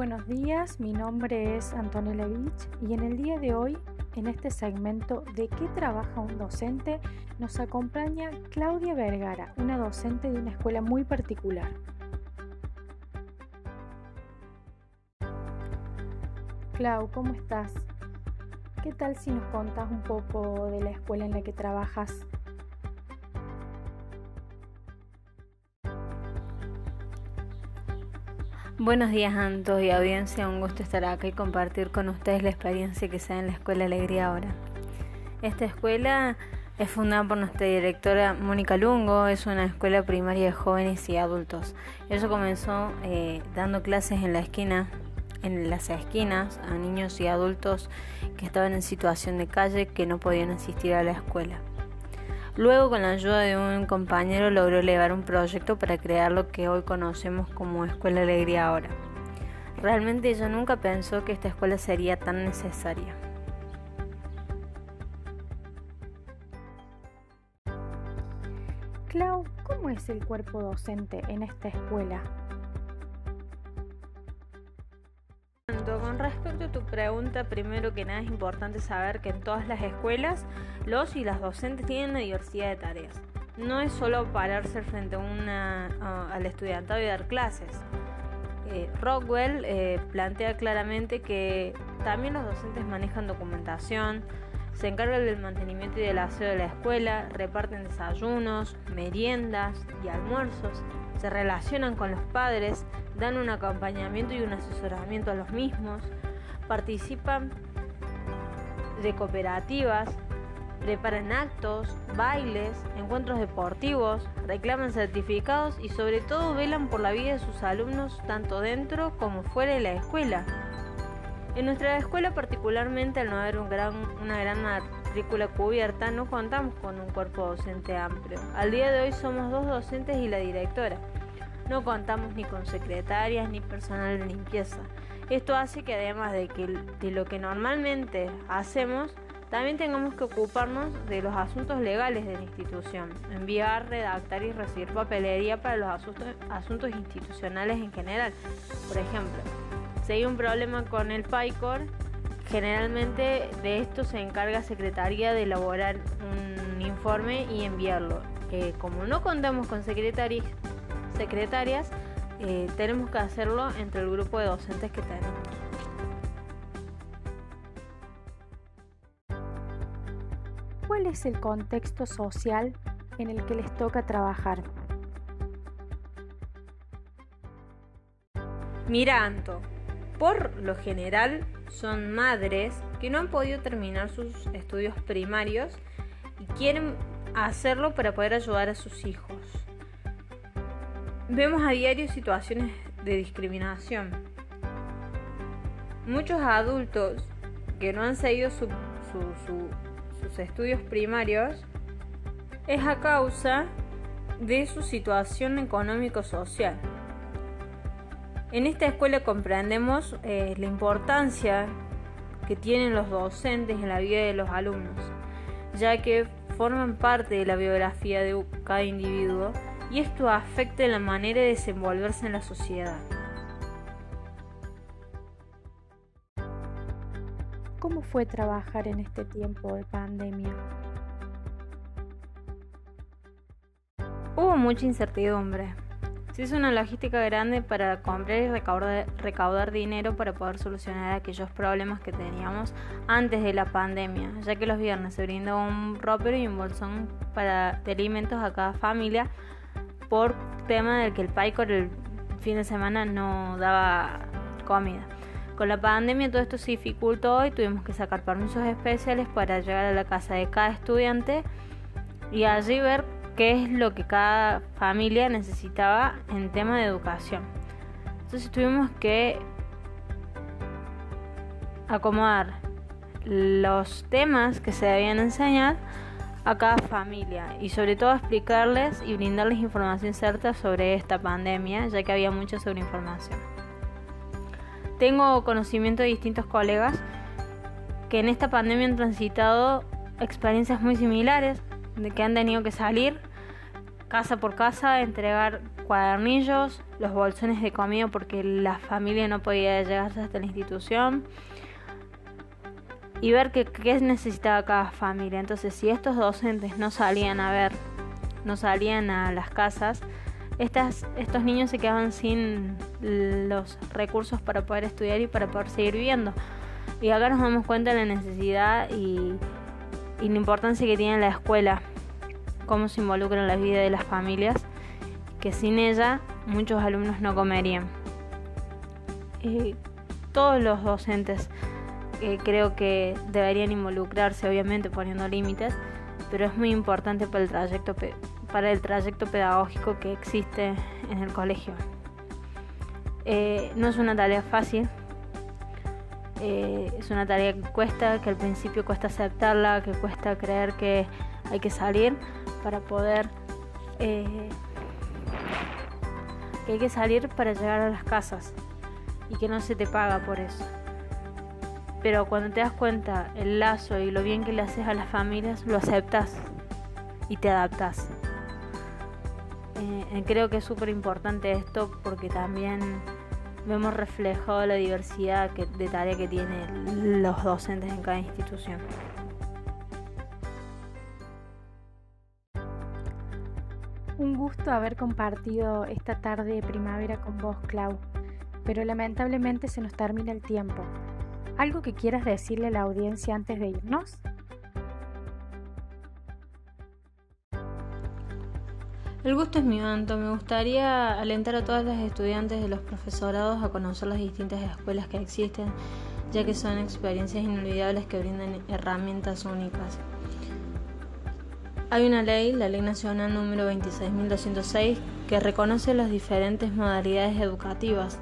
buenos días, mi nombre es Antonella Vich y en el día de hoy, en este segmento de qué trabaja un docente, nos acompaña Claudia Vergara, una docente de una escuela muy particular. Clau, ¿cómo estás? ¿Qué tal si nos contas un poco de la escuela en la que trabajas? Buenos días Anto y audiencia, un gusto estar acá y compartir con ustedes la experiencia que se da en la Escuela Alegría ahora. Esta escuela es fundada por nuestra directora Mónica Lungo, es una escuela primaria de jóvenes y adultos. Eso comenzó eh, dando clases en la esquina, en las esquinas, a niños y adultos que estaban en situación de calle que no podían asistir a la escuela. Luego, con la ayuda de un compañero, logró elevar un proyecto para crear lo que hoy conocemos como Escuela Alegría ahora. Realmente ella nunca pensó que esta escuela sería tan necesaria. Clau, ¿cómo es el cuerpo docente en esta escuela? Con respecto a tu pregunta, primero que nada es importante saber que en todas las escuelas los y las docentes tienen una diversidad de tareas. No es solo pararse frente a una, al estudiantado y dar clases. Eh, Rockwell eh, plantea claramente que también los docentes manejan documentación, se encargan del mantenimiento y del aseo de la escuela, reparten desayunos, meriendas y almuerzos, se relacionan con los padres, dan un acompañamiento y un asesoramiento a los mismos, participan de cooperativas, preparan actos, bailes, encuentros deportivos, reclaman certificados y sobre todo velan por la vida de sus alumnos tanto dentro como fuera de la escuela. En nuestra escuela particularmente al no haber una gran matrícula cubierta no contamos con un cuerpo docente amplio. Al día de hoy somos dos docentes y la directora. No contamos ni con secretarias ni personal de limpieza. Esto hace que además de, que, de lo que normalmente hacemos, también tengamos que ocuparnos de los asuntos legales de la institución, enviar, redactar y recibir papelería para los asuntos, institucionales en general. Por ejemplo, si hay un problema con el PICOR, generalmente de esto se encarga Secretaría de elaborar un informe y enviarlo. Eh, como no contamos con secretarias, secretarias eh, tenemos que hacerlo entre el grupo de docentes que tenemos. ¿Cuál es el contexto social en el que les toca trabajar? Miranto, por lo general son madres que no han podido terminar sus estudios primarios y quieren hacerlo para poder ayudar a sus hijos. Vemos a diario situaciones de discriminación. Muchos adultos que no han seguido sus estudios primarios es a causa de su situación económico-social. En esta escuela comprendemos eh, la importancia que tienen los docentes en la vida de los alumnos, ya que forman parte de la biografía de cada individuo y esto afecta la manera de desenvolverse en la sociedad. ¿Cómo fue trabajar en este tiempo de pandemia? Hubo mucha incertidumbre. Se hizo una logística grande para comprar y recaudar, dinero para poder solucionar aquellos problemas que teníamos antes de la pandemia, ya que los viernes se brindó un ropero y un bolsón para, de alimentos a cada familia por tema del que el PICOR el fin de semana no daba comida. Con la pandemia todo esto se dificultó y tuvimos que sacar permisos especiales para llegar a la casa de cada estudiante y allí ver qué es lo que cada familia necesitaba en tema de educación. Entonces tuvimos que acomodar los temas que se debían enseñar a cada familia y sobre todo explicarles y brindarles información cierta sobre esta pandemia, ya que había mucha sobreinformación. Tengo conocimiento de distintos colegas que en esta pandemia han transitado experiencias muy similares, de que han tenido que salir casa por casa, entregar cuadernillos, los bolsones de comida porque la familia no podía llegar hasta la institución y ver qué, necesitaba cada familia. Entonces, si estos docentes no salían a ver, no salían a las casas, estas, estos niños se quedaban sin los recursos para poder estudiar y para poder seguir viviendo. Y acá nos damos cuenta de la necesidad y, y la importancia que tiene la escuela, cómo se involucra en la vida de las familias, que sin ella muchos alumnos no comerían. Eh, todos los docentes creo que deberían involucrarse, obviamente poniendo límites, pero es muy importante para el trayecto, para el trayecto pedagógico que existe en el colegio. Eh, no es una tarea fácil, eh, es una tarea que cuesta, que al principio cuesta aceptarla, que cuesta creer que hay que salir para poder... Eh, que hay que salir para llegar a las casas y que no se te paga por eso. Pero cuando te das cuenta el lazo y lo bien que le haces a las familias, lo aceptas y te adaptas. Eh, creo que es súper importante esto porque también vemos reflejado la diversidad de tarea que tienen los docentes en cada institución. Un gusto haber compartido esta tarde de primavera con vos, Clau, pero lamentablemente se nos termina el tiempo. ¿Algo que quieras decirle a la audiencia antes de irnos? El gusto es mi manto. Me gustaría alentar a todas las estudiantes de los profesorados a conocer las distintas escuelas que existen, ya que son experiencias inolvidables que brindan herramientas únicas. Hay una ley, la Ley Nacional número 26.206, que reconoce las diferentes modalidades educativas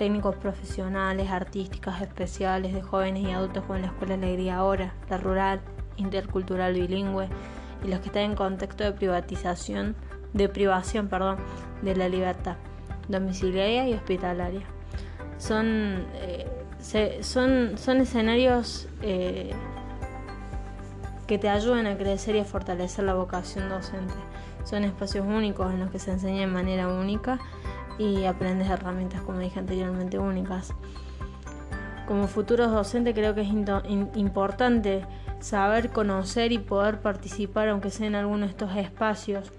técnicos profesionales, artísticas, especiales de jóvenes y adultos como la Escuela Alegría Ahora, la rural, intercultural bilingüe y los que están en contexto de privatización, de privación, perdón, de la libertad domiciliaria y hospitalaria. Son, eh, son, son escenarios eh, que te ayudan a crecer y a fortalecer la vocación docente. Son espacios únicos en los que se enseña de manera única y aprendes herramientas, como dije anteriormente, únicas. Como futuros docentes creo que es importante saber conocer y poder participar, aunque sea en alguno de estos espacios,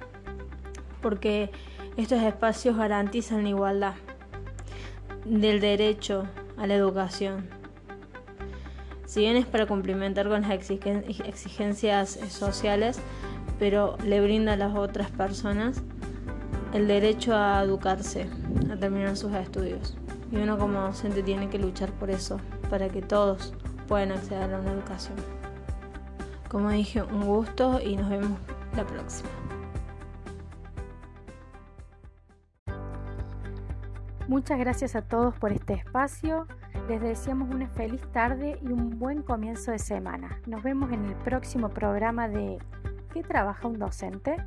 porque estos espacios garantizan la igualdad del derecho a la educación. Si bien es para complementar con las exigencias sociales, pero le brinda a las otras personas el derecho a educarse, a terminar sus estudios. Y uno como docente tiene que luchar por eso, para que todos puedan acceder a una educación. Como dije, un gusto y nos vemos la próxima. Muchas gracias a todos por este espacio. Les deseamos una feliz tarde y un buen comienzo de semana. Nos vemos en el próximo programa de ¿Qué trabaja un docente?